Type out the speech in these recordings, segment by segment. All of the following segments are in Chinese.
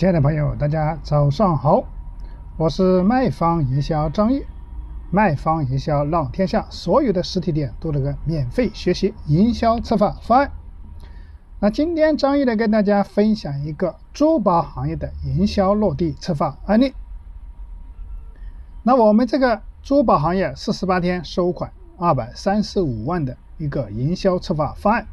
亲爱的朋友，大家早上好，我是卖方营销张毅。卖方营销让天下所有的实体店都能够免费学习营销策划方案。那今天张毅来跟大家分享一个珠宝行业的营销落地策划案例。那我们这个珠宝行业四十八天收款二百三十五万的一个营销策划方案。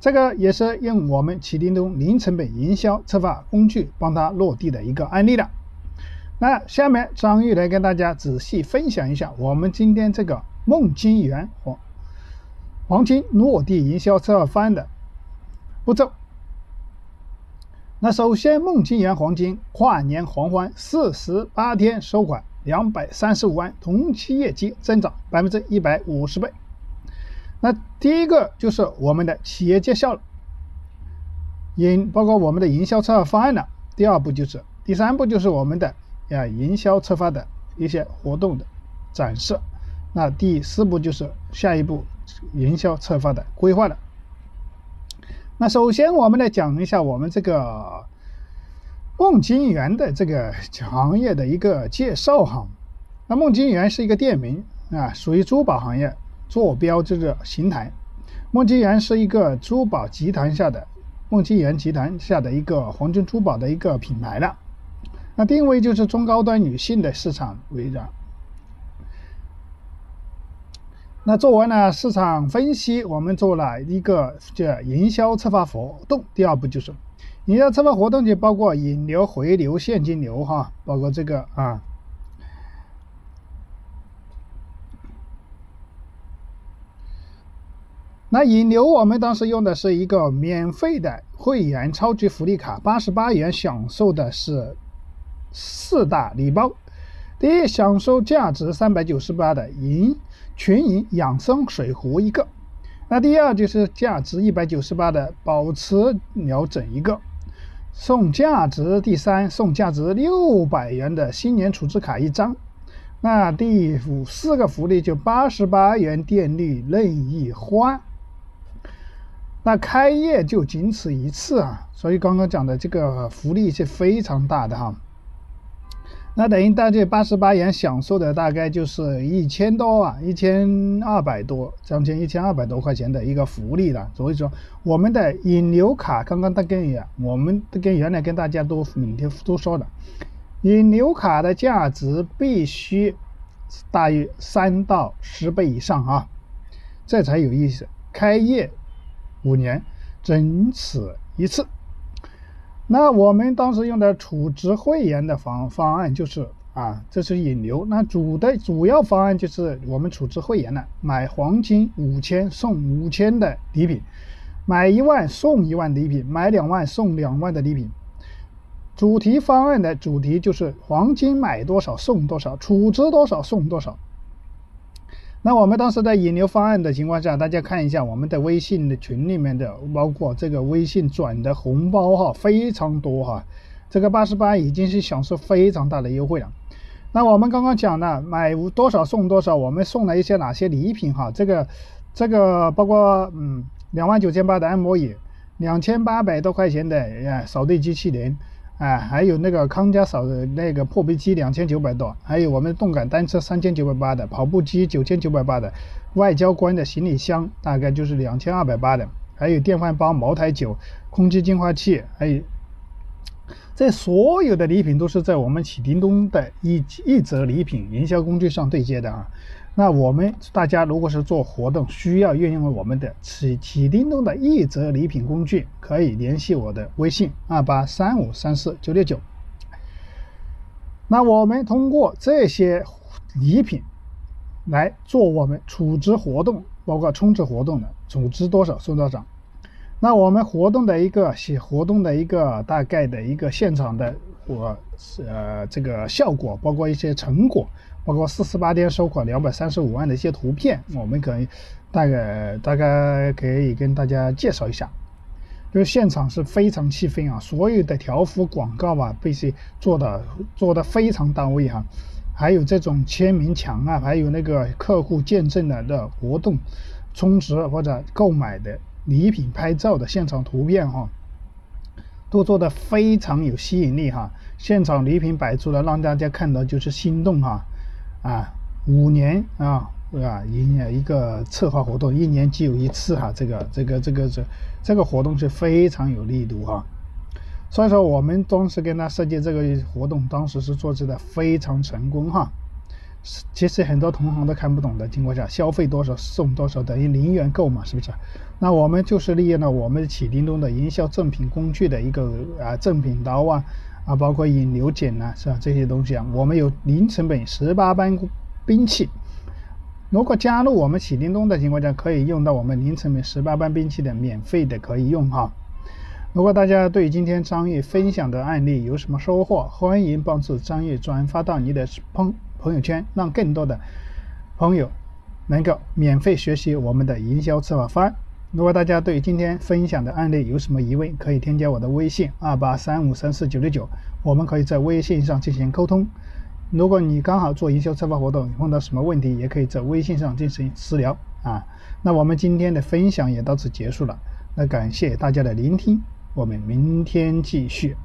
这个也是用我们启叮咚零成本营销策划工具帮他落地的一个案例了。那下面张玉来跟大家仔细分享一下我们今天这个梦金园黄黄金落地营销策划方案的步骤。那首先，梦金园黄金跨年狂欢四十八天收款两百三十五万，同期业绩增长百分之一百五十倍。那第一个就是我们的企业介绍了，营包括我们的营销策划方案了。第二步就是第三步就是我们的呀营销策划的一些活动的展示。那第四步就是下一步营销策划的规划了。那首先我们来讲一下我们这个梦金源的这个行业的一个介绍哈。那梦金源是一个店名啊，属于珠宝行业。坐标就是邢台，梦金园是一个珠宝集团下的梦金园集团下的一个黄金珠宝的一个品牌了。那定位就是中高端女性的市场为主。那做完了市场分析，我们做了一个叫营销策划活动。第二步就是营销策划活动，就包括引流、回流、现金流哈，包括这个啊。那引流，我们当时用的是一个免费的会员超级福利卡，八十八元享受的是四大礼包。第一，享受价值三百九十八的银群银养生水壶一个；那第二就是价值一百九十八的保持疗枕一个，送价值第三送价值六百元的新年储值卡一张。那第五四个福利就八十八元电力任意换。那开业就仅此一次啊，所以刚刚讲的这个福利是非常大的哈。那等于大概八十八元享受的大概就是一千多啊，一千二百多，将近一千二百多块钱的一个福利了。所以说，我们的引流卡刚刚都跟也，我们都跟原来跟大家都每天都说的，引流卡的价值必须大于三到十倍以上啊，这才有意思。开业。五年，仅此一次。那我们当时用的储值会员的方方案就是啊，这是引流。那主的主要方案就是我们储值会员呢，买黄金五千送五千的礼品，买一万送一万礼品，买两万送两万的礼品。主题方案的主题就是黄金买多少送多少，储值多少送多少。那我们当时在引流方案的情况下，大家看一下我们的微信的群里面的，包括这个微信转的红包哈，非常多哈。这个八十八已经是享受非常大的优惠了。那我们刚刚讲的买多少送多少，我们送了一些哪些礼品哈？这个这个包括嗯两万九千八的按摩椅，两千八百多块钱的扫地机器人。哎，还有那个康佳扫的那个破壁机两千九百多，还有我们动感单车三千九百八的，跑步机九千九百八的，外交官的行李箱大概就是两千二百八的，还有电饭煲、茅台酒、空气净化器，还有这所有的礼品都是在我们启叮咚的一一则礼品营销工具上对接的啊。那我们大家如果是做活动需要运用我们的起起叮咚的一则礼品工具，可以联系我的微信二八三五三四九六九。那我们通过这些礼品来做我们储值活动，包括充值活动的，储值多少送多少。那我们活动的一个写活动的一个大概的一个现场的我呃这个效果，包括一些成果。包括四十八天收款两百三十五万的一些图片，我们可以大概大概可以跟大家介绍一下。就是现场是非常气氛啊，所有的条幅广告啊，必须做的做的非常到位哈。还有这种签名墙啊，还有那个客户见证的的活动充值或者购买的礼品拍照的现场图片哈，都做的非常有吸引力哈。现场礼品摆出来，让大家看到就是心动哈。啊，五年啊，对吧，一年一个策划活动，一年只有一次哈。这个这个这个这这个活动是非常有力度哈。所以说，我们当时跟他设计这个活动，当时是做的非常成功哈。其实很多同行都看不懂的情况下，消费多少送多少等于零元购嘛，是不是？那我们就是利用了我们启叮咚的营销赠品工具的一个啊赠品刀啊啊，包括引流剪呐，是吧？这些东西啊，我们有零成本十八般兵器。如果加入我们启叮咚的情况下，可以用到我们零成本十八般兵器的免费的可以用哈。如果大家对今天张玉分享的案例有什么收获，欢迎帮助张玉转发到你的朋朋友圈，让更多的朋友能够免费学习我们的营销策划方案。如果大家对今天分享的案例有什么疑问，可以添加我的微信二八三五三四九六九，我们可以在微信上进行沟通。如果你刚好做营销策划活动，碰到什么问题，也可以在微信上进行私聊啊。那我们今天的分享也到此结束了，那感谢大家的聆听。我们明天继续。